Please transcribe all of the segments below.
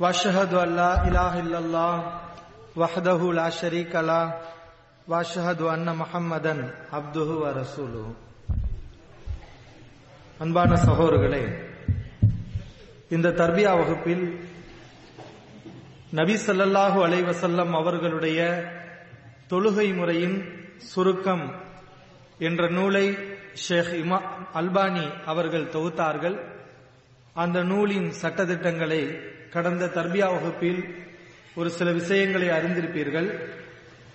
واشهد ان لا اله الا الله وحده لا شريك له واشهد ان محمدا عبده ورسوله அன்பான சகோதரர்களே இந்த தர்பியா வகுப்பில் நபி ஸல்லல்லாஹு அலைஹி வஸல்லம் அவர்களுடைய தொழுகை முறையின் சுருக்கம் என்ற நூலை ஷேக் இமா அல்பானி அவர்கள் தொகுத்தார்கள் அந்த நூலின் சட்டதிட்டங்களை கடந்த தர்பியா வகுப்பில் ஒரு சில விஷயங்களை அறிந்திருப்பீர்கள்.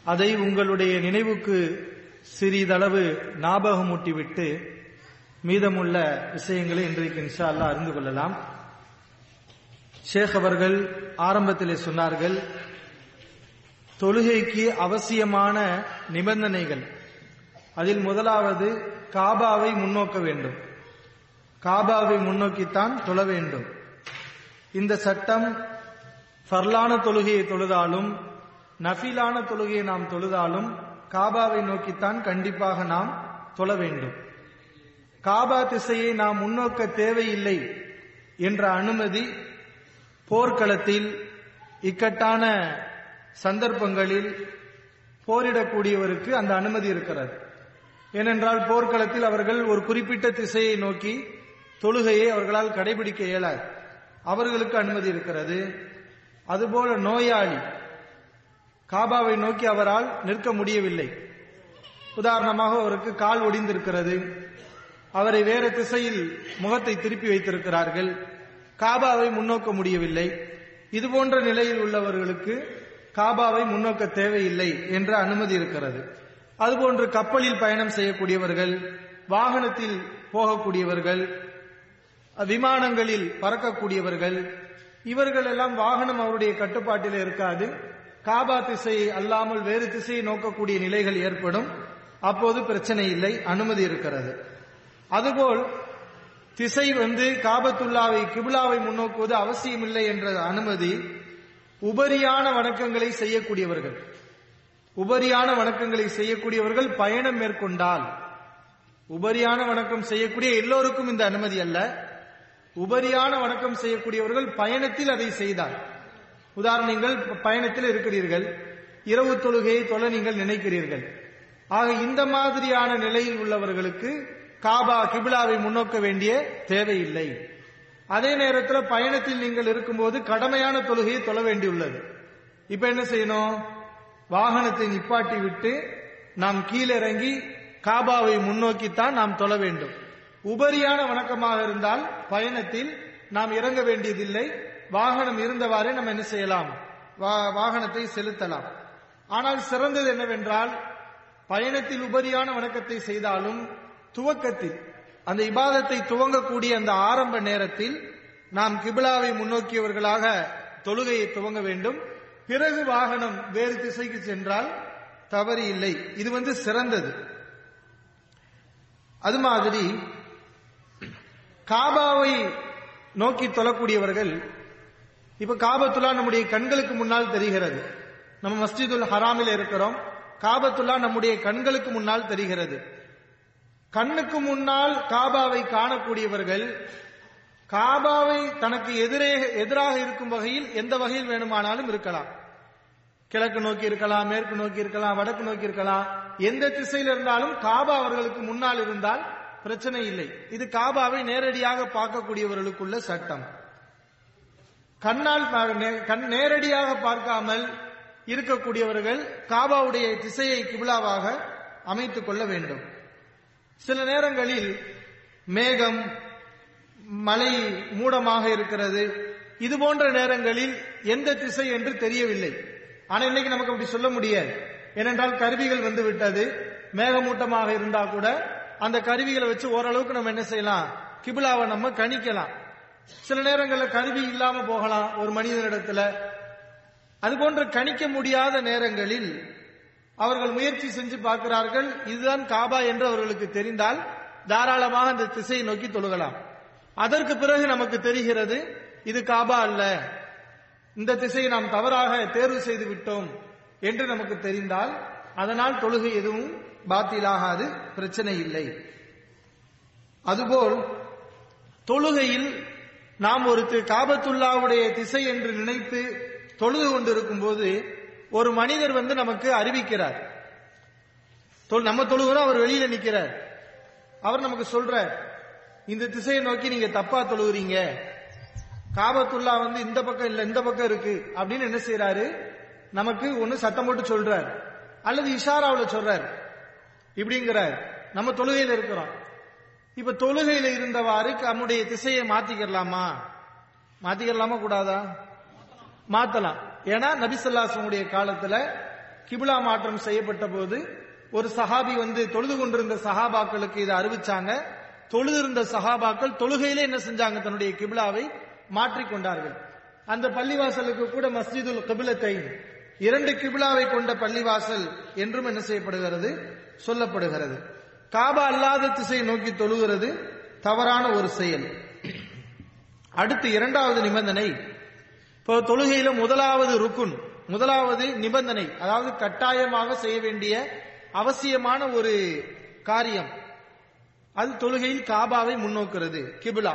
அதை உங்களுடைய நினைவுக்கு சிறிதளவு ஞாபகமூட்டிவிட்டு மீதமுள்ள விஷயங்களை இன்றைக்கு இன்ஷா அல்லாஹ் அறிந்து கொள்ளலாம். ஷேக் அவர்கள் ஆரம்பத்திலே சொன்னார்கள் தொழுகைக்கு அவசியமான நிபந்தனைகள். அதில் முதலாவது காபாவை முன்னோக்க வேண்டும். காபாவை முன்னோக்கித்தான் தொழ வேண்டும். இந்த சட்டம் ஃபர்லான தொழுகையை தொழுதாலும் நஃபிலான தொழுகையை நாம் தொழுதாலும் காபாவை நோக்கித்தான் கண்டிப்பாக நாம் தொழ வேண்டும். காபா திசையை நாம் முன்னோக்க தேவையில்லை என்ற அனுமதி போர்க்களத்தில் இக்கட்டான சந்தர்ப்பங்களில் போரிடக்கூடியவருக்கு அந்த அனுமதி இருக்கிறது. ஏனென்றால் போர்க்களத்தில் அவர்கள் ஒரு குறிப்பிட்ட திசையை நோக்கி தொழுகையை அவர்களால் கடைபிடிக்க இயலாது. அவர்களுக்கு அனுமதி இருக்கிறது. அதுபோல நோயாளி காபாவை நோக்கி அவரால் நிற்க முடியவில்லை. உதாரணமாக அவருக்கு கால் ஒடிந்திருக்கிறது. அவரை வேற திசையில் முகத்தை திருப்பி வைத்திருக்கிறார்கள். காபாவை முன்னோக்க முடியவில்லை. இது போன்ற நிலையில் உள்ளவர்களுக்கு காபாவை முன்னோக்க தேவையில்லை என்ற அனுமதி இருக்கிறது. அதுபோன்று கப்பலில் பயணம் செய்யக்கூடியவர்கள் வாகனத்தில் போகக்கூடியவர்கள் விமானங்களில் பறக்கக்கூடியவர்கள் இவர்கள் எல்லாம் வாகனம் அவருடைய கட்டுப்பாட்டில் இருக்காது. காபா திசையை அல்லாமல் வேறு திசையை நோக்கக்கூடிய நிலைகள் ஏற்படும். அப்போது பிரச்சனை இல்லை அனுமதி இருக்கிறது. அதுபோல் திசை வந்து காபத்துல்லாவை கிபிலாவை முன்னோக்குவது அவசியமில்லை என்ற அனுமதி உபரியான வணக்கங்களை செய்யக்கூடியவர்கள். உபரியான வணக்கங்களை செய்யக்கூடியவர்கள் பயணம் மேற்கொண்டால் உபரியான வணக்கம் செய்யக்கூடிய எல்லோருக்கும் இந்த அனுமதி அல்ல. உபரியான வணக்கம் செய்யக்கூடியவர்கள் பயணத்தில் அதை செய்தால் உதாரணங்கள் பயணத்தில் இருக்கிறீர்கள். இரவு தொழுகையை தொழ நீங்கள் நினைக்கிறீர்கள். ஆக இந்த மாதிரியான நிலையில் உள்ளவர்களுக்கு காபா கிபிலாவை முன்னோக்க வேண்டிய தேவையில்லை. அதே நேரத்தில் பயணத்தில் நீங்கள் இருக்கும்போது கடமையான தொழுகையை தொழ வேண்டியுள்ளது. இப்ப என்ன செய்யணும்? வாகனத்தை நிப்பாட்டி விட்டு நாம் கீழிறங்கி காபாவை முன்னோக்கித்தான் நாம் தொழ வேண்டும். உபரியான வணக்கமாக இருந்தால் பயணத்தில் நாம் இறங்க வேண்டியதில்லை. வாகனம் இருந்தவாறே நம்ம என்ன செய்யலாம்? வாகனத்தை செலுத்தலாம். ஆனால் சிறந்தது என்னவென்றால் பயணத்தில் உபரியான வணக்கத்தை செய்தாலும் துவக்கத்தில் அந்த இபாதத்தை துவங்கக்கூடிய அந்த ஆரம்ப நேரத்தில் நாம் கிபிலாவை முன்னோக்கியவர்களாக தொழுகையை துவங்க வேண்டும். பிறகு வாகனம் வேறு திசைக்கு சென்றால் தவறு இல்லை இது வந்து சிறந்தது. அது மாதிரி காபாவை நோக்கி தொழக்கூடியவர்கள் இப்ப காபத்துல்லா நம்முடைய கண்களுக்கு முன்னால் தெரிகிறது. நம்ம மஸ்ஜிதுல் ஹராமில் இருக்கிறோம். காபத்துல்லா நம்முடைய கண்களுக்கு முன்னால் தெரிகிறது. கண்ணுக்கு முன்னால் காபாவை காணக்கூடியவர்கள் காபாவை தனக்கு எதிரே எதிராக இருக்கும் வகையில் எந்த வகையில் வேணுமானாலும் இருக்கலாம். கிழக்கு நோக்கி இருக்கலாம் மேற்கு நோக்கி இருக்கலாம் வடக்கு நோக்கி இருக்கலாம். எந்த திசையில் இருந்தாலும் காபா அவர்களுக்கு முன்னால் இருந்தால் பிரச்சனை இல்லை. இது காபாவை நேரடியாக பார்க்கக்கூடியவர்களுக்குள்ள சட்டம். கண்ணால் கண் நேரடியாக பார்க்காமல் இருக்கக்கூடியவர்கள் காபாவுடைய திசையை கிபிலாவாக அமைத்துக் கொள்ள வேண்டும். சில நேரங்களில் மேகம் மழை மூடமாக இருக்கிறது. இது போன்ற நேரங்களில் எந்த திசை என்று தெரியவில்லை. ஆனா இன்னைக்கு நமக்கு அப்படி சொல்ல முடியாது. ஏனென்றால் கருவிகள் வந்து விட்டது மேகமூட்டமாக இருந்தா கூட அந்த கருவிகளை வச்சு ஓரளவுக்கு நம்ம என்ன செய்யலாம்? கிபிலாவை நம்ம கணிக்கலாம். சில நேரங்களில் கருவி இல்லாம போகலாம் ஒரு மனிதனிடத்துல. அது போன்ற கணிக்க முடியாத நேரங்களில் அவர்கள் முயற்சி செஞ்சு பார்க்கிறார்கள் இதுதான் காபா என்று அவர்களுக்கு தெரிந்தால் தாராளமாக அந்த திசையை நோக்கி தொழுகலாம். அதற்கு பிறகு நமக்கு தெரிகிறது இது காபா அல்ல. இந்த திசையை நாம் தவறாக தேர்வு செய்து விட்டோம் என்று நமக்கு தெரிந்தால் அதனால் தொழுகை எதுவும் பாத்திலாகாது பிரச்சனை இல்லை அதுபோல் தொழுகையில் நாம் ஒரு காபத்துல்லாவுடைய திசை என்று நினைத்து தொழுது கொண்டிருக்கும் போது ஒரு மனிதர் வந்து நமக்கு அறிவிக்கிறார். நம்ம தொழுகிறோம் அவர் வெளியில நிக்கிறார். அவர் நமக்கு சொல்றார் இந்த திசையை நோக்கி நீங்க தப்பா தொழுகிறீங்க. காபத்துல்லா வந்து இந்த பக்கம் இல்ல இந்த பக்கம் இருக்கு. அப்படின்னு என்ன செய்யறாரு நமக்கு ஒன்னு சத்தம் போட்டு சொல்றார். அல்லது இஷாராவில் சொல்றார் இப்படிங்கிறார் நம்ம தொழுகையில இருக்கிறோம். இப்ப தொழுகையில இருந்தவாறு நம்முடைய திசையை மாத்திக்கிறலாமா மாத்திக்கிறலாமா கூடாதா? மாத்தலாம். ஏன்னா நபிசல்லாசனுடைய காலத்துல கிபிலா மாற்றம் செய்யப்பட்ட போது ஒரு சஹாபி வந்து தொழுது கொண்டிருந்த சஹாபாக்களுக்கு இதை அறிவிச்சாங்க. தொழுதிருந்த சஹாபாக்கள் தொழுகையிலே என்ன செஞ்சாங்க? தன்னுடைய கிபிலாவை மாற்றிக்கொண்டார்கள் அந்த பள்ளிவாசலுக்கு கூட மஸ்ஜிதுல் கிபிலத்தை இரண்டு கிபிலாவை கொண்ட பள்ளிவாசல் என்றும் என்ன செய்யப்படுகிறது? சொல்லப்படுகிறது. காபா அல்லாத திசையை நோக்கி தொழுகிறது தவறான ஒரு செயல். அடுத்து இரண்டாவது நிபந்தனை இப்போ தொழுகையில முதலாவது ருக்குன் முதலாவது நிபந்தனை அதாவது கட்டாயமாக செய்ய வேண்டிய அவசியமான ஒரு காரியம். அது தொழுகையில் காபாவை முன்னோக்கிறது கிபிலா.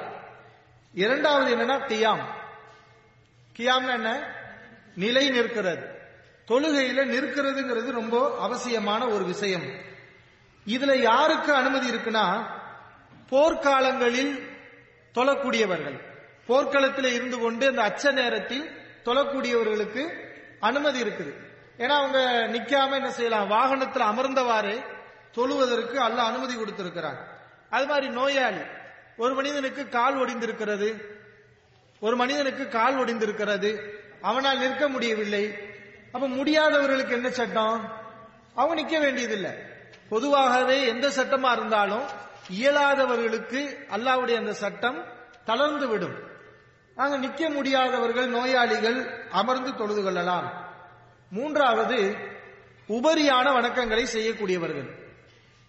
இரண்டாவது என்னன்னா கியாம். கியாம்னா என்ன? நிலை நிற்கிறது. தொழுகையில நிற்கிறதுங்கிறது ரொம்ப அவசியமான ஒரு விஷயம். இதுல யாருக்கு அனுமதி இருக்குன்னா போர்க்காலங்களில் தொழக்கூடியவர்கள். போர்க்களத்தில் இருந்து கொண்டு அந்த அச்ச நேரத்தில் தொழக்கூடியவர்களுக்கு அனுமதி இருக்குது. ஏன்னா அவங்க நிக்காம என்ன செய்யலாம்? வாகனத்தில் அமர்ந்தவாறு தொழுவதற்கு அல்ல அனுமதி கொடுத்திருக்கிறார் அது மாதிரி நோயாளி ஒரு மனிதனுக்கு கால் ஒடிந்திருக்கிறது ஒரு மனிதனுக்கு கால் ஒடிந்திருக்கிறது அவனால் நிற்க முடியவில்லை. அப்ப முடியாதவர்களுக்கு என்ன சட்டம்? அவங்க நிக்க வேண்டியதில்லை. பொதுவாகவே எந்த சட்டமா இருந்தாலும் இயலாதவர்களுக்கு அல்லாவுடைய அந்த சட்டம் தளர்ந்து விடும் நாங்கள் நிக்க முடியாதவர்கள் நோயாளிகள் அமர்ந்து தொழுது கொள்ளலாம். மூன்றாவது உபரியான வணக்கங்களை செய்யக்கூடியவர்கள்.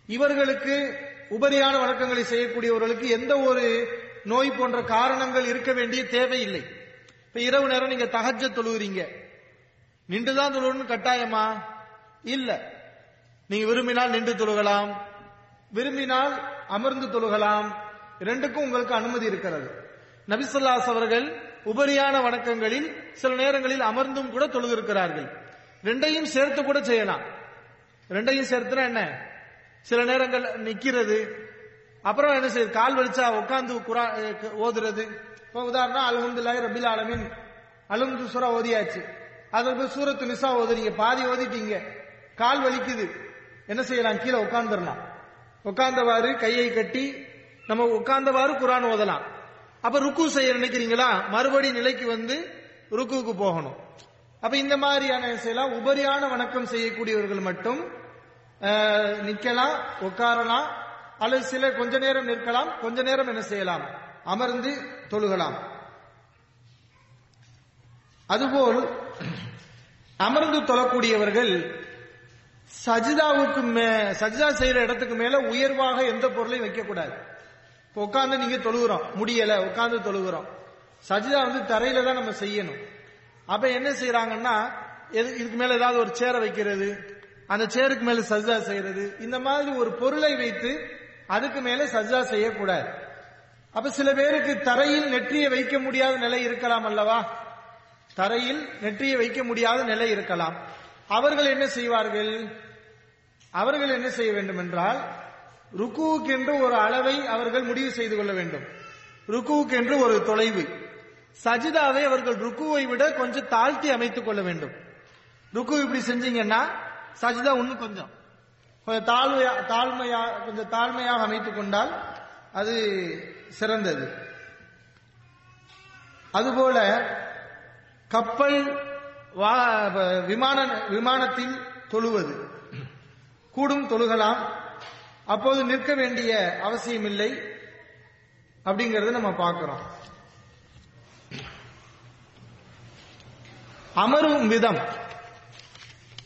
இவர்களுக்கு உபரியான வணக்கங்களை செய்யக்கூடியவர்களுக்கு எந்த ஒரு நோய் போன்ற காரணங்கள் இருக்க வேண்டிய தேவையில்லை. இப்ப இரவு நேரம் நீங்க தகஜ தொழுகிறீங்க. நின்றுதான் தொழுகணும்னு கட்டாயமா? இல்ல. நீங்க விரும்பினால் நின்று தொழுகலாம். விரும்பினால் அமர்ந்து தொழுகலாம். இரண்டுக்கும் உங்களுக்கு அனுமதி இருக்கிறது. நபிசுல்லாஸ் அவர்கள் உபரியான வணக்கங்களில் சில நேரங்களில் அமர்ந்தும் கூட தொழுதிருக்கிறார்கள் ரெண்டையும் சேர்த்து கூட செய்யலாம். ரெண்டையும் சேர்த்துனா என்ன? சில நேரங்கள் நிக்கிறது. அப்புறம் என்ன செய்யுது? கால் வலிச்சா உட்கார்ந்து குரா ஓதுறது. இப்போ உதாரணம் அலமதுல்லாய் ரபில் ஆலமின். அலமது சுரா ஓதியாச்சு. அதற்கு சூரத்து நிசா ஓதுறீங்க பாதி ஓதிட்டீங்க. கால் வலிக்குது. என்ன செய்யலாம்? கீழே உட்கார்ந்துடலாம். உட்கார்ந்தவாறு கையை கட்டி நம்ம உட்கார்ந்தவாறு குரான் ஓதலாம். அப்ப ருக்கு செய்ய நினைக்கிறீங்களா? மறுபடி நிலைக்கு வந்து ருக்குவுக்கு போகணும். அப்ப இந்த மாதிரியான செய்யலாம். உபரியான வணக்கம் செய்யக்கூடியவர்கள் மட்டும் நிக்கலாம் உட்காரலாம். அல்லது சில கொஞ்ச நேரம் நிற்கலாம். கொஞ்ச நேரம் என்ன செய்யலாம்? அமர்ந்து தொழுகலாம். அதுபோல் அமர்ந்து தொழக்கூடியவர்கள் சஜிதாவுக்கு மே சஜிதா செய்யற இடத்துக்கு மேல உயர்வாக எந்த பொருளையும் வைக்கக்கூடாது. இப்போ உட்காந்து நீங்க தொழுகிறோம். முடியல உட்காந்து தொழுகிறோம். சஜிதா வந்து தரையில தான் நம்ம செய்யணும். அப்ப என்ன செய்யறாங்கன்னா இதுக்கு மேல ஏதாவது ஒரு சேரை வைக்கிறது அந்த சேருக்கு மேல சஜிதா செய்யறது இந்த மாதிரி ஒரு பொருளை வைத்து அதுக்கு மேல சஜிதா செய்யக்கூடாது. அப்ப சில பேருக்கு தரையில் நெற்றியை வைக்க முடியாத நிலை இருக்கலாம் அல்லவா? தரையில் நெற்றியை வைக்க முடியாத நிலை இருக்கலாம். அவர்கள் என்ன செய்வார்கள்? அவர்கள் என்ன செய்ய வேண்டும் என்றால் ருக்குவுக்கென்று ஒரு அளவை அவர்கள் முடிவு செய்து கொள்ள வேண்டும். ருக்குவுக்கென்று ஒரு தொலைவு. சஜிதாவை அவர்கள் ருக்குவை விட கொஞ்சம் தாழ்த்தி அமைத்துக் கொள்ள வேண்டும். ருக்கு இப்படி செஞ்சீங்கன்னா சஜிதா இன்னும் கொஞ்சம். கொஞ்சம் தாழ்மையா தாழ்மையா கொஞ்சம் தாழ்மையாக அமைத்துக் கொண்டால் அது சிறந்தது. அதுபோல கப்பல் வா விமான விமானத்தில் தொழுவது. கூடும் தொழுகலாம். அப்போது நிற்க வேண்டிய அவசியம் இல்லை அப்படிங்கறத நம்ம பார்க்கிறோம். அமரும் விதம்.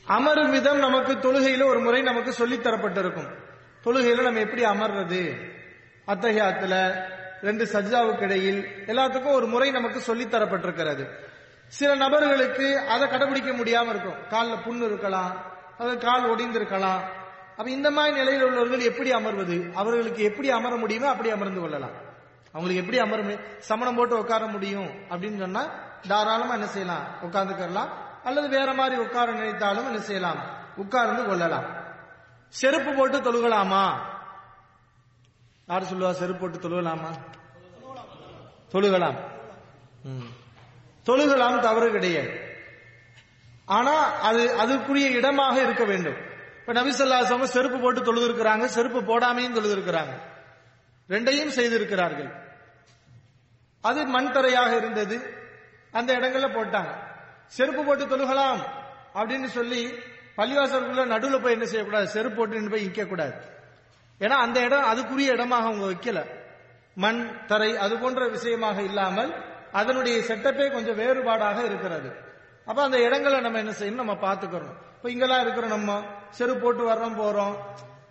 அமரும் விதம் நமக்கு தொழுகையில ஒரு முறை நமக்கு சொல்லித்தரப்பட்டிருக்கும் தொழுகையில நம்ம எப்படி அமர்றது? அத்தகையாத்துல ரெண்டு சஜ்ஜாவுக்கு இடையில் எல்லாத்துக்கும் ஒரு முறை நமக்கு சொல்லித்தரப்பட்டிருக்கிறது சில நபர்களுக்கு அதை கடைபிடிக்க முடியாம இருக்கும். காலில் புண்ணு இருக்கலாம் அது கால் ஒடிந்திருக்கலாம். அப்ப இந்த மாதிரி நிலையில் உள்ளவர்கள் எப்படி அமர்வது? அவர்களுக்கு எப்படி அமர முடியுமோ அப்படி அமர்ந்து கொள்ளலாம். அவங்களுக்கு எப்படி அமர சமணம் போட்டு உட்கார முடியும் அப்படின்னு சொன்னா தாராளமா என்ன செய்யலாம்? உட்கார்ந்துக்கலாம் அல்லது வேற மாதிரி உட்கார நினைத்தாலும் என்ன செய்யலாம்? உட்கார்ந்து கொள்ளலாம். செருப்பு போட்டு தொழுகலாமா? யார் சொல்லுவா செருப்பு போட்டு தொழுகலாமா? தொழுகலாம். ம். தொழுகலாம் தவறு கிடையாது. ஆனா அது அதுக்குரிய இடமாக இருக்க வேண்டும். இப்ப நபிசல்லாசவங்க செருப்பு போட்டு தொழுது இருக்கிறாங்க செருப்பு போடாமையும் தொழுதிருக்கிறாங்க. ரெண்டையும் செய்திருக்கிறார்கள். அது மண் தரையாக இருந்தது. அந்த இடங்கள்ல போட்டாங்க. செருப்பு போட்டு தொழுகலாம் அப்படின்னு சொல்லி பள்ளிவாசலுக்குள்ள நடுவில் போய் என்ன செய்யக்கூடாது? செருப்பு போட்டு போய் நிக்க கூடாது ஏன்னா அந்த இடம் அதுக்குரிய இடமாக அவங்க வைக்கல. மண் தரை அது போன்ற விஷயமாக இல்லாமல் அதனுடைய செட்டப்பே கொஞ்சம் வேறுபாடாக இருக்கிறது. அப்ப அந்த இடங்களை நம்ம என்ன செய்யணும் நம்ம பார்த்துக்கிறோம். இப்ப இங்கெல்லாம் இருக்கிறோம் நம்ம செருப்பு போட்டு வர்றோம் போறோம்.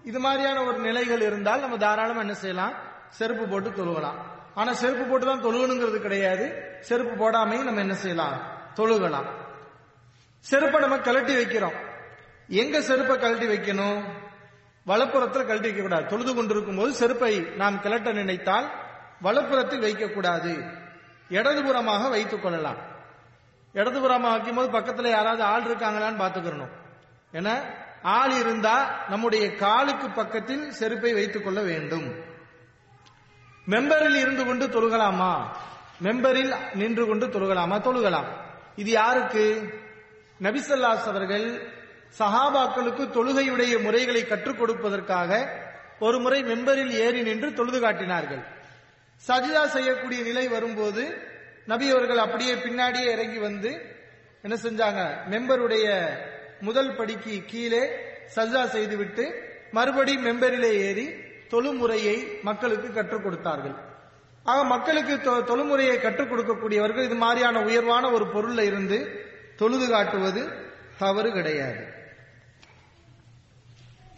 இது மாதிரியான ஒரு நிலைகள் இருந்தால் நம்ம தாராளமா என்ன செய்யலாம்? செருப்பு போட்டு தொழுகலாம் ஆனா செருப்பு போட்டு தான் தொழுகணுங்கிறது கிடையாது. செருப்பு போடாமையும் நம்ம என்ன செய்யலாம்? தொழுகலாம். செருப்பை நம்ம கழட்டி வைக்கிறோம். எங்க செருப்பை கழட்டி வைக்கணும்? வலப்புறத்தில் கழட்டி வைக்கக்கூடாது. தொழுது கொண்டிருக்கும் போது செருப்பை நாம் கிளட்ட நினைத்தால் வலப்புறத்தில் வைக்கக்கூடாது. இடதுபுறமாக வைத்துக் கொள்ளலாம். இடதுபுறமாக வைக்கும் போது பக்கத்துல யாராவது ஆள் இருக்காங்களான்னு பாத்துக்கிறணும் ஏன்னா ஆள் இருந்தா நம்முடைய காலுக்கு பக்கத்தில் செருப்பை வைத்துக் கொள்ள வேண்டும். மெம்பரில் இருந்து கொண்டு தொழுகலாமா? மெம்பரில் நின்று கொண்டு தொழுகலாமா? தொழுகலாம். இது யாருக்கு? நபிசல்லாஸ் அவர்கள் சஹாபாக்களுக்கு தொழுகையுடைய முறைகளை கற்றுக் கொடுப்பதற்காக ஒரு முறை மெம்பரில் ஏறி நின்று தொழுது காட்டினார்கள். சஜிதா செய்யக்கூடிய நிலை வரும்போது நபி அவர்கள் அப்படியே பின்னாடியே இறங்கி வந்து என்ன செஞ்சாங்க? மெம்பருடைய முதல் படிக்கு கீழே சஜா செய்துவிட்டு மறுபடி மெம்பரிலே ஏறி தொழுமுறையை மக்களுக்கு கற்றுக் கொடுத்தார்கள். ஆக மக்களுக்கு தொ- தொழுமுறையை கற்றுக் கொடுக்கக்கூடியவர்கள் இது மாதிரியான உயர்வான ஒரு பொருள்ல இருந்து தொழுது காட்டுவது தவறு கிடையாது.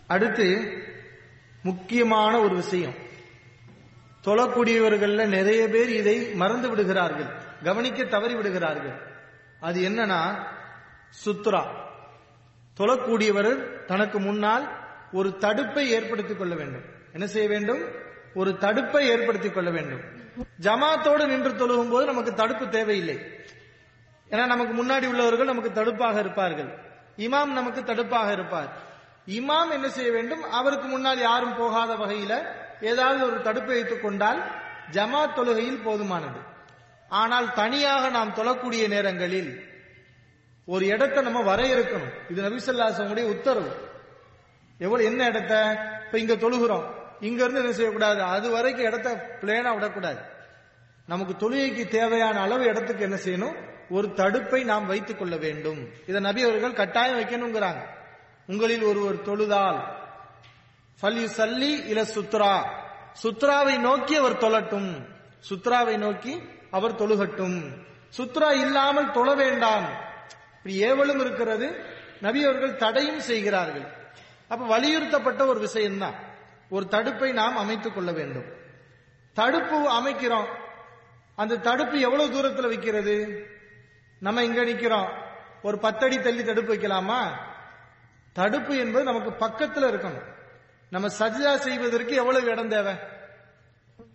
அடுத்து முக்கியமான ஒரு விஷயம். தொழக்கூடியவர்கள்ல நிறைய பேர் இதை மறந்து விடுகிறார்கள் கவனிக்க தவறி விடுகிறார்கள். அது என்னன்னா சுத்ரா. தொழக்கூடியவர் தனக்கு முன்னால் ஒரு தடுப்பை ஏற்படுத்திக் கொள்ள வேண்டும். என்ன செய்ய வேண்டும்? ஒரு தடுப்பை ஏற்படுத்திக் கொள்ள வேண்டும். ஜமாத்தோடு நின்று தொழுகும் போது நமக்கு தடுப்பு தேவையில்லை. ஏன்னா நமக்கு முன்னாடி உள்ளவர்கள் நமக்கு தடுப்பாக இருப்பார்கள். இமாம் நமக்கு தடுப்பாக இருப்பார். இமாம் என்ன செய்ய வேண்டும்? அவருக்கு முன்னால் யாரும் போகாத வகையில ஏதாவது ஒரு தடுப்பு வைத்துக் கொண்டால் ஜமாத் தொழுகையில் போதுமானது. ஆனால் தனியாக நாம் தொழக்கூடிய நேரங்களில் ஒரு இடத்தை நம்ம வரையறுக்கணும். இது நபிசல்லாசனுடைய உத்தரவு. எவ்வளவு என்ன இடத்த? இப்ப இங்க தொழுகிறோம். இங்க இருந்து என்ன செய்யக்கூடாது? அது வரைக்கும் இடத்த பிளேனா விடக்கூடாது. நமக்கு தொழுகைக்கு தேவையான அளவு இடத்துக்கு என்ன செய்யணும்? ஒரு தடுப்பை நாம் வைத்துக் கொள்ள வேண்டும். இதை நபி அவர்கள் கட்டாயம் வைக்கணுங்கிறாங்க. உங்களில் ஒருவர் தொழுதால் ஃபல்யு சல்லி இல சுத்ரா. சுத்ராவை நோக்கி அவர் தொழட்டும். சுத்ராவை நோக்கி அவர் தொழுகட்டும். சுத்ரா இல்லாமல் தொழ வேண்டாம். இப்படி ஏவலும் இருக்கிறது. நபி அவர்கள் தடையும் செய்கிறார்கள். அப்ப வலியுறுத்தப்பட்ட ஒரு விஷயம்தான். ஒரு தடுப்பை நாம் அமைத்துக் கொள்ள வேண்டும். தடுப்பு அமைக்கிறோம். அந்த தடுப்பு எவ்வளவு தூரத்தில் வைக்கிறது? நம்ம இங்க நிக்கிறோம். ஒரு பத்தடி தள்ளி தடுப்பு வைக்கலாமா? தடுப்பு என்பது நமக்கு பக்கத்தில் இருக்கணும். நம்ம சஜிதா செய்வதற்கு எவ்வளவு இடம் தேவை?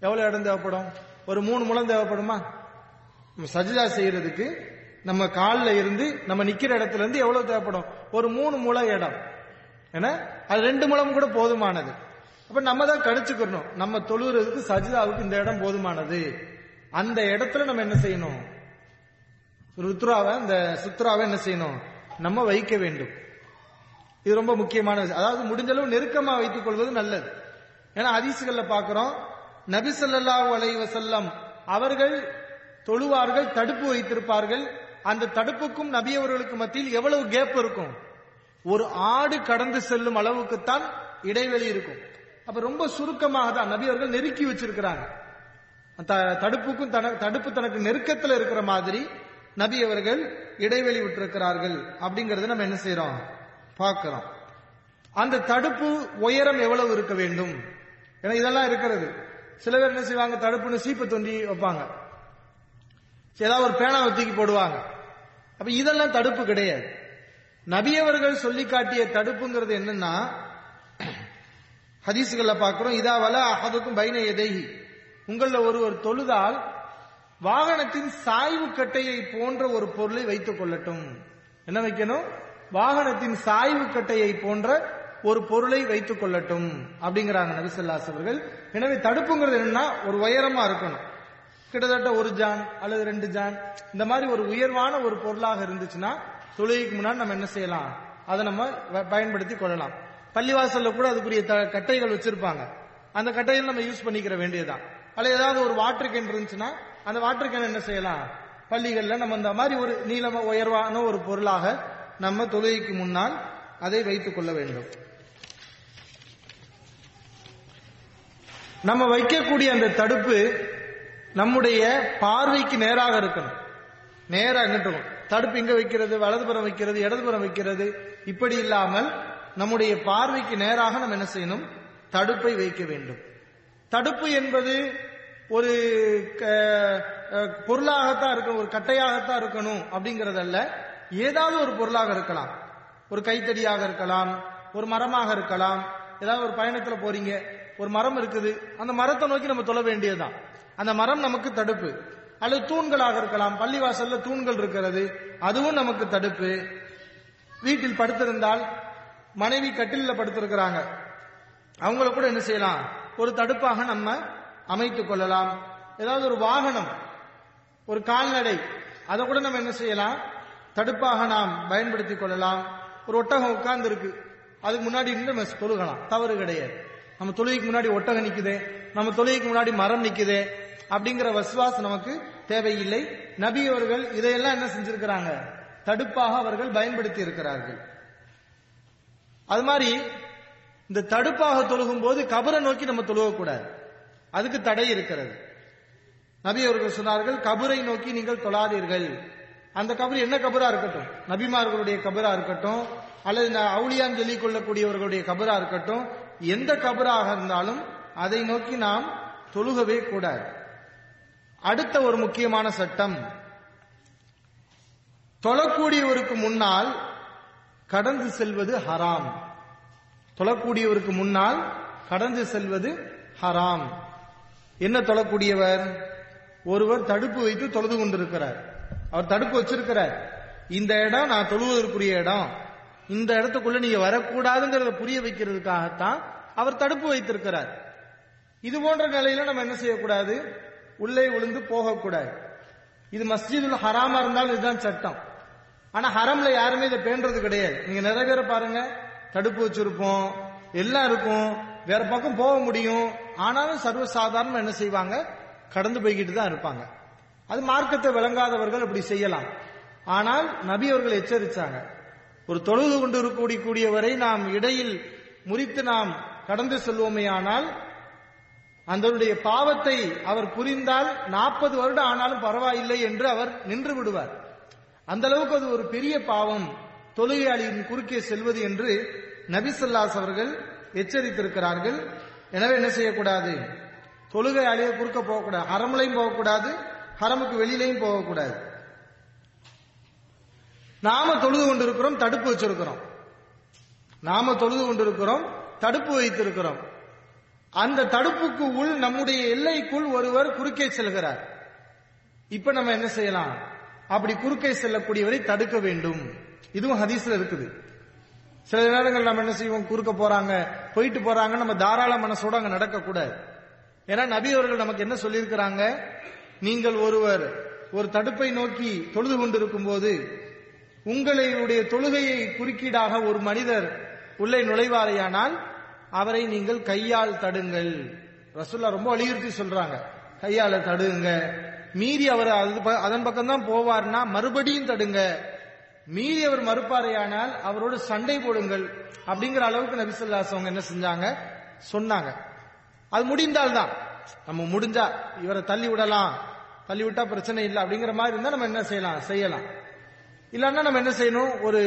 எவ்வளவு இடம் தேவைப்படும்? ஒரு மூணு முழம் தேவைப்படுமா? நம்ம சஜ்ஜா செய்யறதுக்கு நம்ம காலில் இருந்து நம்ம நிக்கிற இடத்துல இருந்து எவ்வளவு தேவைப்படும்? ஒரு மூணு முழ இடம். ஏன்னா அது ரெண்டு முழம் கூட போதுமானது. அப்ப நம்ம தான் கடிச்சுக்கிறணும். நம்ம தொழுகிறதுக்கு சஜிதாவுக்கு இந்த இடம் போதுமானது. அந்த இடத்துல நம்ம என்ன செய்யணும்? ருத்ராவை இந்த சுத்ராவை என்ன செய்யணும்? நம்ம வைக்க வேண்டும். இது ரொம்ப முக்கியமான விஷயம். அதாவது முடிஞ்சளவு நெருக்கமா வைத்துக் கொள்வது நல்லது. ஏன்னா அதிசுகள்ல பாக்குறோம் நபி ஸல்லல்லாஹு அலைஹி அவர்கள் தொழுவார்கள் தடுப்பு வைத்திருப்பார்கள். அந்த தடுப்புக்கும் நபி அவர்களுக்கு மத்தியில் எவ்வளவு கேப் இருக்கும்? ஒரு ஆடு கடந்து செல்லும் அளவுக்குத்தான் இடைவெளி இருக்கும். அப்ப ரொம்ப சுருக்கமாக தான் நபி அவர்கள் நெருக்கி வச்சிருக்கிறாங்க. த- தடுப்புக்கும் தடுப்பு தனக்கு நெருக்கத்தில் இருக்கிற மாதிரி நபி அவர்கள் இடைவெளி விட்டிருக்கிறார்கள். அப்படிங்கறத நம்ம என்ன செய்யறோம் பார்க்கிறோம். அந்த தடுப்பு உயரம் எவ்வளவு இருக்க வேண்டும்? ஏன்னா இதெல்லாம் இருக்கிறது. சில பேர் என்ன செய்வாங்க? தடுப்புன்னு சீப்பு தொண்டி வைப்பாங்க. ஏதாவது ஒரு பேனாவை தூக்கி போடுவாங்க. அப்ப இதெல்லாம் தடுப்பு கிடையாது. நபியவர்கள் சொல்லி காட்டிய தடுப்புங்கிறது என்னன்னா ஹதீசுகள்ல பார்க்கிறோம் இதா வல அஹதுக்கும் பைன எதைஹி ஒரு ஒருவர் தொழுதால் வாகனத்தின் சாய்வு கட்டையை போன்ற ஒரு பொருளை வைத்துக் கொள்ளட்டும். என்ன வைக்கணும்? வாகனத்தின் சாய்வு கட்டையை போன்ற ஒரு பொருளை வைத்துக் கொள்ளட்டும். அப்படிங்கிறாங்க நபிசல்லாஸ் அவர்கள். எனவே தடுப்புங்கிறது என்னன்னா ஒரு உயரமா இருக்கணும். கிட்டத்தட்ட ஒரு ஜான் அல்லது ரெண்டு ஜான். இந்த மாதிரி ஒரு உயர்வான ஒரு பொருளாக இருந்துச்சுன்னா தொழுகைக்கு முன்னாடி நம்ம என்ன செய்யலாம்? அதை நம்ம பயன்படுத்தி கொள்ளலாம். பள்ளிவாசல்ல கூட அதுக்குரிய த- கட்டைகள் வச்சிருப்பாங்க. அந்த கட்டையில் நம்ம யூஸ் பண்ணிக்கிற வேண்டியதுதான். அல்ல ஏதாவது ஒரு வாட்டர் கேன் இருந்துச்சுன்னா அந்த வாட்டர் கேன் என்ன செய்யலாம்? பள்ளிகளில் நம்ம இந்த மாதிரி ஒரு நீளமா உயர்வான ஒரு பொருளாக நம்ம தொழுகைக்கு முன்னால் அதை வைத்துக் கொள்ள வேண்டும். நம்ம வைக்கக்கூடிய அந்த தடுப்பு நம்முடைய பார்வைக்கு நேராக இருக்கணும். நேராக எங்கிட்டு தடுப்பு இங்க வைக்கிறது? வலதுபுறம் வைக்கிறது? இடதுபுறம் வைக்கிறது? இப்படி இல்லாமல் நம்முடைய பார்வைக்கு நேராக நம்ம என்ன செய்யணும்? தடுப்பை வைக்க வேண்டும். தடுப்பு என்பது ஒரு க- பொருளாகத்தான் இருக்கணும் ஒரு கட்டையாகத்தான் இருக்கணும் அப்படிங்கறதல்ல. ஏதாவது ஒரு பொருளாக இருக்கலாம். ஒரு கைத்தடியாக இருக்கலாம் ஒரு மரமாக இருக்கலாம் ஏதாவது ஒரு பயணத்துல போறீங்க ஒரு மரம் இருக்குது அந்த மரத்தை நோக்கி நம்ம தொழ வேண்டியதுதான். அந்த மரம் நமக்கு தடுப்பு. அல்லது தூண்களாக இருக்கலாம் பள்ளிவாசல்ல தூண்கள் இருக்கிறது அதுவும் நமக்கு தடுப்பு. வீட்டில் படுத்திருந்தால் மனைவி கட்டிலில் படுத்திருக்கிறாங்க. அவங்கள கூட என்ன செய்யலாம்? ஒரு தடுப்பாக நம்ம அமைத்துக் கொள்ளலாம். ஏதாவது ஒரு வாகனம் ஒரு கால்நடை அதை கூட நம்ம என்ன செய்யலாம்? தடுப்பாக நாம் பயன்படுத்திக் கொள்ளலாம். ஒரு ஒட்டகம் உட்கார்ந்து இருக்கு அதுக்கு முன்னாடி நம்ம தொழுகலாம். தவறு கிடையாது. நம்ம தொழுகைக்கு முன்னாடி ஒட்டகம் நிக்குது. நம்ம தொழுகைக்கு முன்னாடி மரம் நிக்குது. அப்படிங்கிற வசுவாஸ் நமக்கு தேவையில்லை. நபி அவர்கள் இதையெல்லாம் என்ன செஞ்சிருக்கிறாங்க? தடுப்பாக அவர்கள் பயன்படுத்தி இருக்கிறார்கள். அது மாதிரி இந்த தடுப்பாக தொழுகும் போது கபரை நோக்கி நம்ம தொழுகக்கூடாது. அதுக்கு தடை இருக்கிறது. நபி அவர்கள் சொன்னார்கள் கபரை நோக்கி நீங்கள் தொழாதீர்கள். அந்த கபர் என்ன கபரா இருக்கட்டும்? நபிமார்களுடைய கபரா இருக்கட்டும் அல்லது இந்த அவுளியான் சொல்லிக் கொள்ளக்கூடியவர்களுடைய கபரா இருக்கட்டும் எந்த கபராக இருந்தாலும் அதை நோக்கி நாம் தொழுகவே கூடாது. அடுத்த ஒரு முக்கியமான சட்டம். தொழக்கூடியவருக்கு முன்னால் கடந்து செல்வது ஹராம். தொழக்கூடியவருக்கு முன்னால் கடந்து செல்வது ஹராம். என்ன தொழக்கூடியவர்? ஒருவர் தடுப்பு வைத்து தொழுது கொண்டிருக்கிறார். அவர் தடுப்பு வச்சிருக்கிறார். இந்த இடம் நான் தொழுவதற்குரிய இடம். இந்த இடத்துக்குள்ள நீங்க வரக்கூடாதுங்கிறத புரிய வைக்கிறதுக்காகத்தான் அவர் தடுப்பு வைத்திருக்கிறார். இது போன்ற நிலையில நம்ம என்ன செய்யக்கூடாது? உள்ளே விழுந்து போகக்கூடாது. இது மஸ்ஜிதுல் ஹராமா இருந்தாலும் இதுதான் சட்டம். ஆனா ஹரம்ல யாருமே இதை பேண்டது கிடையாது. நீங்க நிறைய பேரை பாருங்க. தடுப்பு வச்சிருப்போம். எல்லாம் இருக்கும். வேற பக்கம் போக முடியும். ஆனாலும் சர்வசாதாரணமா என்ன செய்வாங்க? கடந்து போய்கிட்டு தான் இருப்பாங்க. அது மார்க்கத்தை விளங்காதவர்கள் அப்படி செய்யலாம். ஆனால் நபி அவர்கள் எச்சரித்தாங்க ஒரு தொழுது கொண்டு இருக்கக்கூடிய கூடியவரை நாம் இடையில் முறித்து நாம் கடந்து செல்வோமே ஆனால் அதனுடைய பாவத்தை அவர் புரிந்தால் நாற்பது வருடம் ஆனாலும் பரவாயில்லை என்று அவர் நின்று விடுவார். அந்த அளவுக்கு அது ஒரு பெரிய பாவம் தொழுகையாளியின் குறுக்கே செல்வது என்று நபிசல்லாஸ் அவர்கள் எச்சரித்திருக்கிறார்கள். எனவே என்ன செய்யக்கூடாது? தொழுகையாளியை குறுக்க போகக்கூடாது அறமலையும் போகக்கூடாது ஹரமுக்கு வெளியிலையும் போகக்கூடாது. நாம தொழுது கொண்டிருக்கிறோம் தடுப்பு வச்சிருக்கிறோம். நாம தொழுது கொண்டிருக்கிறோம் தடுப்பு வைத்திருக்கிறோம். அந்த தடுப்புக்கு உள் நம்முடைய எல்லைக்குள் ஒருவர் குறுக்கே செல்கிறார். இப்ப நம்ம என்ன செய்யலாம்? அப்படி குறுக்கே செல்லக்கூடியவரை தடுக்க வேண்டும். இதுவும் ஹதீஸ்ல இருக்குது. சில நேரங்கள் நம்ம என்ன செய்வோம்? குறுக்க போறாங்க போயிட்டு போறாங்க நம்ம தாராள மனசோட அங்க நடக்க கூடாது ஏன்னா நபி அவர்கள் நமக்கு என்ன சொல்லியிருக்கிறாங்க? நீங்கள் ஒருவர் ஒரு தடுப்பை நோக்கி தொழுது கொண்டிருக்கும் போது உங்களுடைய தொழுகையை குறுக்கீடாக ஒரு மனிதர் உள்ளே நுழைவாரையானால் அவரை நீங்கள் கையால் தடுங்கள். ரசுல்லா ரொம்ப வலியுறுத்தி சொல்றாங்க. கையால தடுங்க. மீறி அவர் அது ப- அதன் பக்கம் தான் போவார்னா மறுபடியும் தடுங்க. மீறி அவர் மறுப்பாரையானால் அவரோடு சண்டை போடுங்கள் அப்படிங்கிற அளவுக்கு நபிசல்லாஸ் அவங்க என்ன செஞ்சாங்க? சொன்னாங்க. அது முடிந்தால்தான். நம்ம முடிஞ்சா இவரை தள்ளி விடலாம். தள்ளி விட்டா பிரச்சனை இல்லை. அப்படிங்கிற மாதிரி இருந்தா நம்ம என்ன செய்யலாம்? செய்யலாம். இல்லைன்னா நம்ம என்ன செய்யணும்? ஒரு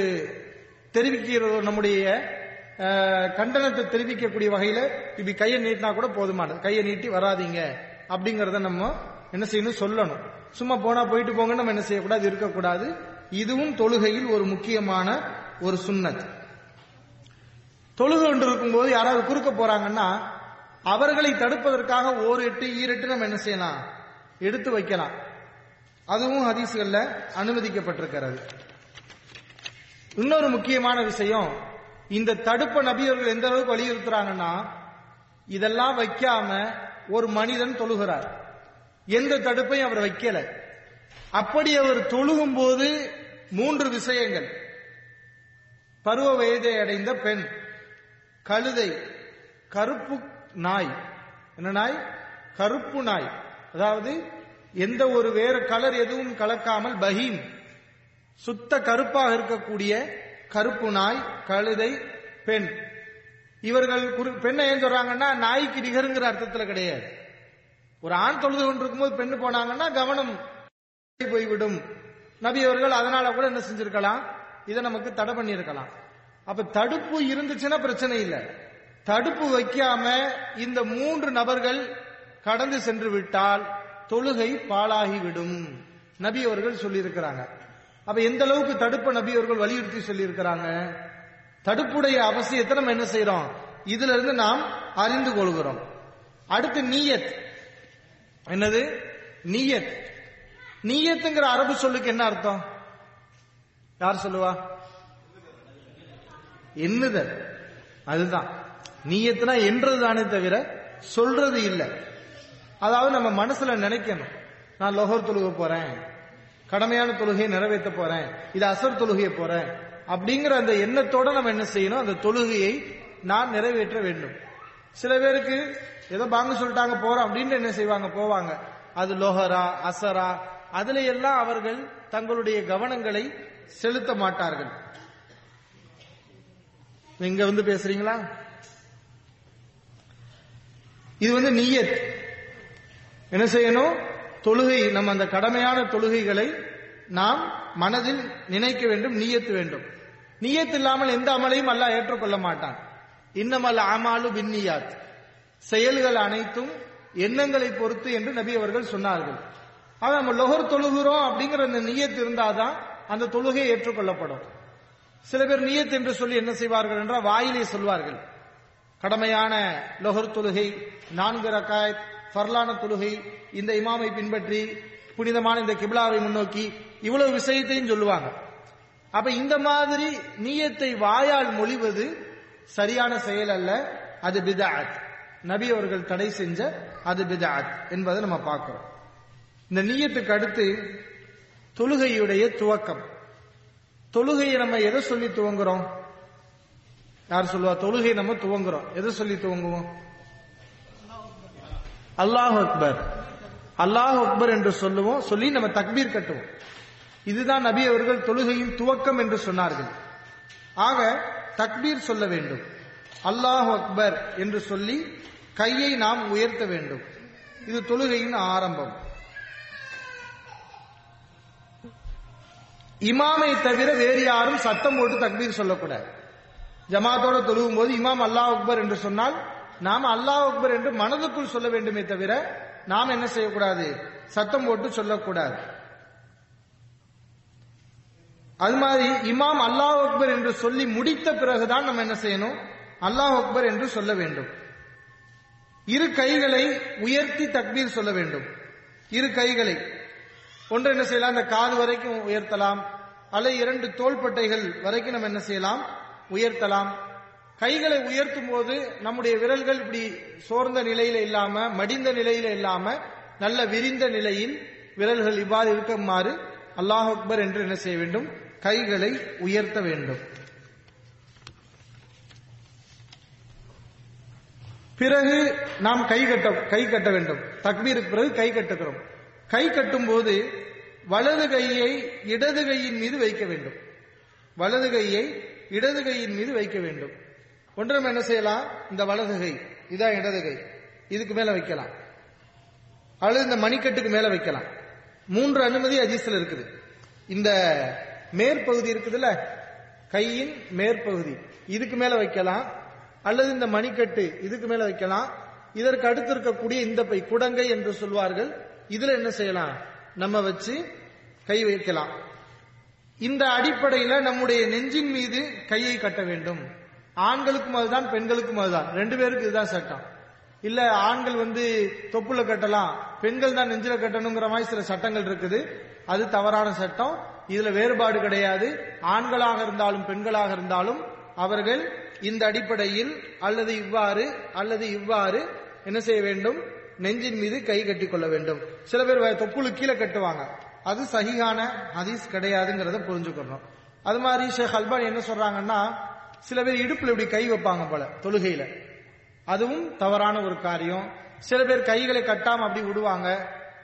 தெரிவிக்கிற நம்முடைய அஹ், கண்டனத்தை தெரிவிக்கக்கூடிய வகையில இப்படி கையை நீட்டினா கூட போதுமானது. கையை நீட்டி வராதீங்க. அப்படிங்கறத நம்ம என்ன செய்யணும்? சொல்லணும். சும்மா போனா போயிட்டு போங்க நம்ம என்ன செய்யக்கூடாது? இருக்கக்கூடாது. இதுவும் தொழுகையில் ஒரு முக்கியமான ஒரு சுண்ணத். தொழுகை ஒன்று இருக்கும்போது யாராவது குறுக்க போறாங்கன்னா அவர்களை தடுப்பதற்காக ஓர் எட்டு ஈரெட்டு நம்ம என்ன செய்யலாம்? எடுத்து வைக்கலாம். அதுவும் ஹதீஸ்கள்ல அனுமதிக்கப்பட்டிருக்கிறது. இன்னொரு முக்கியமான விஷயம் இந்த தடுப்ப நபியர்கள் எந்த அளவுக்கு வலியுறுத்துறாங்கன்னா இதெல்லாம் வைக்காம ஒரு மனிதன் தொழுகிறார். எந்த தடுப்பையும் அவர் வைக்கல. அப்படி அவர் தொழுகும் போது மூன்று விஷயங்கள். பருவ வயதை அடைந்த பெண் கழுதை கருப்பு நாய். என்ன நாய்? கருப்பு நாய். அதாவது எந்த ஒரு வேறு கலர் எதுவும் கலக்காமல் பஹீம் சுத்த கருப்பாக இருக்கக்கூடிய கருப்பு நாய் கழுதை பெண். இவர்கள் பெண்ணை ஏன் சொல்றாங்கன்னா நாய்க்கு நிகருங்கிற அர்த்தத்துல கிடையாது. ஒரு ஆண் தொழுது கொண்டிருக்கும் போது பெண்ணு போனாங்கன்னா கவனம் போய்விடும். நபி அவர்கள் அதனால கூட என்ன செஞ்சிருக்கலாம்? இதை நமக்கு தடை பண்ணியிருக்கலாம். அப்ப தடுப்பு இருந்துச்சுன்னா பிரச்சனை இல்லை. தடுப்பு வைக்காம இந்த மூன்று நபர்கள் கடந்து சென்று விட்டால் தொழுகை பாழாகிவிடும். நபி அவர்கள் சொல்லியிருக்கிறாங்க. அப்ப எந்த அளவுக்கு தடுப்பு நபி அவர்கள் வலியுறுத்தி சொல்லியிருக்கிறாங்க? தடுப்புடைய அவசியத்தை நம்ம என்ன செய்யறோம் இதுல இருந்து நாம் அறிந்து கொள்கிறோம். அடுத்து நீயத். என்னது? நீயத். நீயத்துங்கிற அரபு சொல்லுக்கு என்ன அர்த்தம்? யார் சொல்லுவா? எண்ணுதல். அதுதான். நீயத்துனா என்றது தானே தவிர சொல்றது இல்லை. அதாவது நம்ம மனசுல நினைக்கணும். நான் லோகர் தொழுக போறேன். கடமையான தொழுகையை நிறைவேற்ற போறேன். இது அசர் தொழுகையை போறேன். அப்படிங்கிற அந்த எண்ணத்தோட நம்ம என்ன செய்யணும்? அந்த தொழுகையை நான் நிறைவேற்ற வேண்டும். சில பேருக்கு ஏதோ பாங்க சொல்லிட்டாங்க போறோம் அப்படின்னு என்ன செய்வாங்க? போவாங்க. அது லோஹரா அசரா அதுல எல்லாம் அவர்கள் தங்களுடைய கவனங்களை செலுத்த மாட்டார்கள். இங்க வந்து பேசுறீங்களா? இது வந்து நீயத். என்ன செய்யணும்? தொழுகை நம்ம அந்த கடமையான தொழுகைகளை நாம் மனதில் நினைக்க வேண்டும் நீயத்து வேண்டும். நீயத்து இல்லாமல் எந்த அமலையும் அல்லாஹ் ஏற்றுக்கொள்ள மாட்டான். இன்னமல் ஆமாலு பின்னியாத் செயல்கள் அனைத்தும் எண்ணங்களை பொறுத்து என்று நபி அவர்கள் சொன்னார்கள். ஆனா நம்ம லொகர் தொழுகிறோம் அப்படிங்கிற அந்த நீயத்து இருந்தாதான் அந்த தொழுகை ஏற்றுக்கொள்ளப்படும். சில பேர் நீயத் என்று சொல்லி என்ன செய்வார்கள் என்றால் வாயிலே சொல்வார்கள். கடமையான லொஹர் தொழுகை நான்கு ரக்காயத் ஃபர்லான தொழுகை இந்த இமாமை பின்பற்றி புனிதமான இந்த கிபிலாவை முன்னோக்கி இவ்வளவு விஷயத்தையும் சொல்லுவாங்க. அப்ப இந்த மாதிரி நீயத்தை வாயால் மொழிவது சரியான செயல் அல்ல அது பிதாத் நபி அவர்கள் தடை செஞ்ச அது பிதாத் என்பதை நம்ம பார்க்கிறோம். இந்த நீயத்துக்கு அடுத்து தொழுகையுடைய துவக்கம். தொழுகையை நம்ம எதை சொல்லி துவங்குறோம்? யார் சொல்லுவா? தொழுகை நம்ம துவங்குறோம். எதை சொல்லி துவங்குவோம்? அல்லாஹ் அக்பர். அல்லாஹ் அக்பர் என்று சொல்லுவோம். சொல்லி நம்ம தக்பீர் கட்டுவோம். இதுதான் நபி அவர்கள் தொழுகையின் துவக்கம் என்று சொன்னார்கள். ஆக தக்பீர் சொல்ல வேண்டும். அல்லாஹ் அக்பர் என்று சொல்லி கையை நாம் உயர்த்த வேண்டும். இது தொழுகையின் ஆரம்பம். இமாமை தவிர வேறு யாரும் சத்தம் போட்டு தக்பீர் சொல்லக்கூடாது. ஜமாத்தோட தொழுகும் போது இமாம் அல்லாஹ் அக்பர் என்று சொன்னால் நாம் அல்லாஹ் அக்பர் என்று மனதுக்குள் சொல்ல வேண்டுமே தவிர நாம் என்ன செய்யக்கூடாது? சத்தம் போட்டு சொல்லக்கூடாது. அது மாதிரி இமாம் அல்லாஹ் அக்பர் என்று சொல்லி முடித்த பிறகுதான் நம்ம என்ன செய்யணும்? அல்லாஹ் அக்பர் என்று சொல்ல வேண்டும். இரு கைகளை உயர்த்தி தக்பீர் சொல்ல வேண்டும். இரு கைகளை. ஒன்று என்ன செய்யலாம்? அந்த காது வரைக்கும் உயர்த்தலாம். அல்லது இரண்டு தோள்பட்டைகள் வரைக்கும் நம்ம என்ன செய்யலாம்? உயர்த்தலாம். கைகளை உயர்த்தும் போது நம்முடைய விரல்கள் இப்படி சோர்ந்த நிலையில இல்லாம மடிந்த நிலையில இல்லாம நல்ல விரிந்த நிலையில் விரல்கள் இவ்வாறு இருக்குமாறு அல்லாஹ் அக்பர் என்று என்ன செய்ய வேண்டும்? கைகளை உயர்த்த வேண்டும். பிறகு நாம் கை கட்ட கை கட்ட வேண்டும். தக்பீருக்கு பிறகு கை கட்டுகிறோம். கை கட்டும் போது வலது கையை இடது கையின் மீது வைக்க வேண்டும். வலது கையை இடது கையின் மீது வைக்க வேண்டும். ஒன்று நம்ம என்ன செய்யலாம்? இந்த வலது கை. இதான் இடது கை. இதுக்கு மேல வைக்கலாம். அல்லது இந்த மணிக்கட்டுக்கு மேல வைக்கலாம். மூன்று அனுமதி அஜீஸ்ல இருக்குது. இந்த மேற்பகுதி இருக்குதுல்ல? கையின் மேற்பகுதி. இதுக்கு மேல வைக்கலாம். அல்லது இந்த மணிக்கட்டு இதுக்கு மேல வைக்கலாம். இதற்கு அடுத்து இருக்கக்கூடிய இந்த பை குடங்கை என்று சொல்வார்கள். இதுல என்ன செய்யலாம்? நம்ம வச்சு கை வைக்கலாம். இந்த அடிப்படையில நம்முடைய நெஞ்சின் மீது கையை கட்ட வேண்டும். ஆண்களுக்கும் அதுதான் பெண்களுக்கும் அதுதான். ரெண்டு பேருக்கு இதுதான் சட்டம். இல்ல ஆண்கள் வந்து தொப்புல கட்டலாம் பெண்கள் தான் நெஞ்சில கட்டணுங்கிற மாதிரி சில சட்டங்கள் இருக்குது. அது தவறான சட்டம். இதுல வேறுபாடு கிடையாது. ஆண்களாக இருந்தாலும் பெண்களாக இருந்தாலும் அவர்கள் இந்த அடிப்படையில் அல்லது இவ்வாறு அல்லது இவ்வாறு என்ன செய்ய வேண்டும்? நெஞ்சின் மீது கை கட்டிக்கொள்ள வேண்டும். சில பேர் தொப்புளு கீழே கட்டுவாங்க. அது சகிகான ஹதீஸ் கிடையாதுங்கிறத புரிஞ்சுக்கணும். அது மாதிரி ஷேக் அல்பானி என்ன சொல்றாங்கன்னா சில பேர் இடுப்புல இப்படி கை வைப்பாங்க போல தொழுகையில. அதுவும் தவறான ஒரு காரியம். சில பேர் கைகளை கட்டாம அப்படி விடுவாங்க.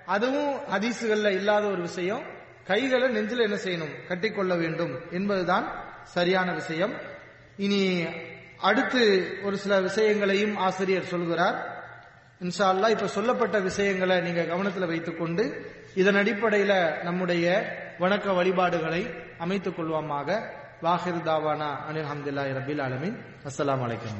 அதுவும் ஹதீசுகள்ல இல்லாத ஒரு விஷயம். கைகளை நெஞ்சில் என்ன செய்யணும்? கட்டிக்கொள்ள வேண்டும் என்பதுதான் சரியான விஷயம். இனி அடுத்து ஒரு சில விஷயங்களையும் ஆசிரியர் சொல்கிறார். இன்ஷா அல்லாஹ் இப்ப சொல்லப்பட்ட விஷயங்களை நீங்க கவனத்தில் வைத்துக்கொண்டு இதன் அடிப்படையில நம்முடைய வணக்க வழிபாடுகளை அமைத்துக் கொள்வோமாக. வாஹிர் தாவானா அனில் அஹமதுல்லாஹி ரபில் ஆலமின். அஸ்லாம் வலைக்கம்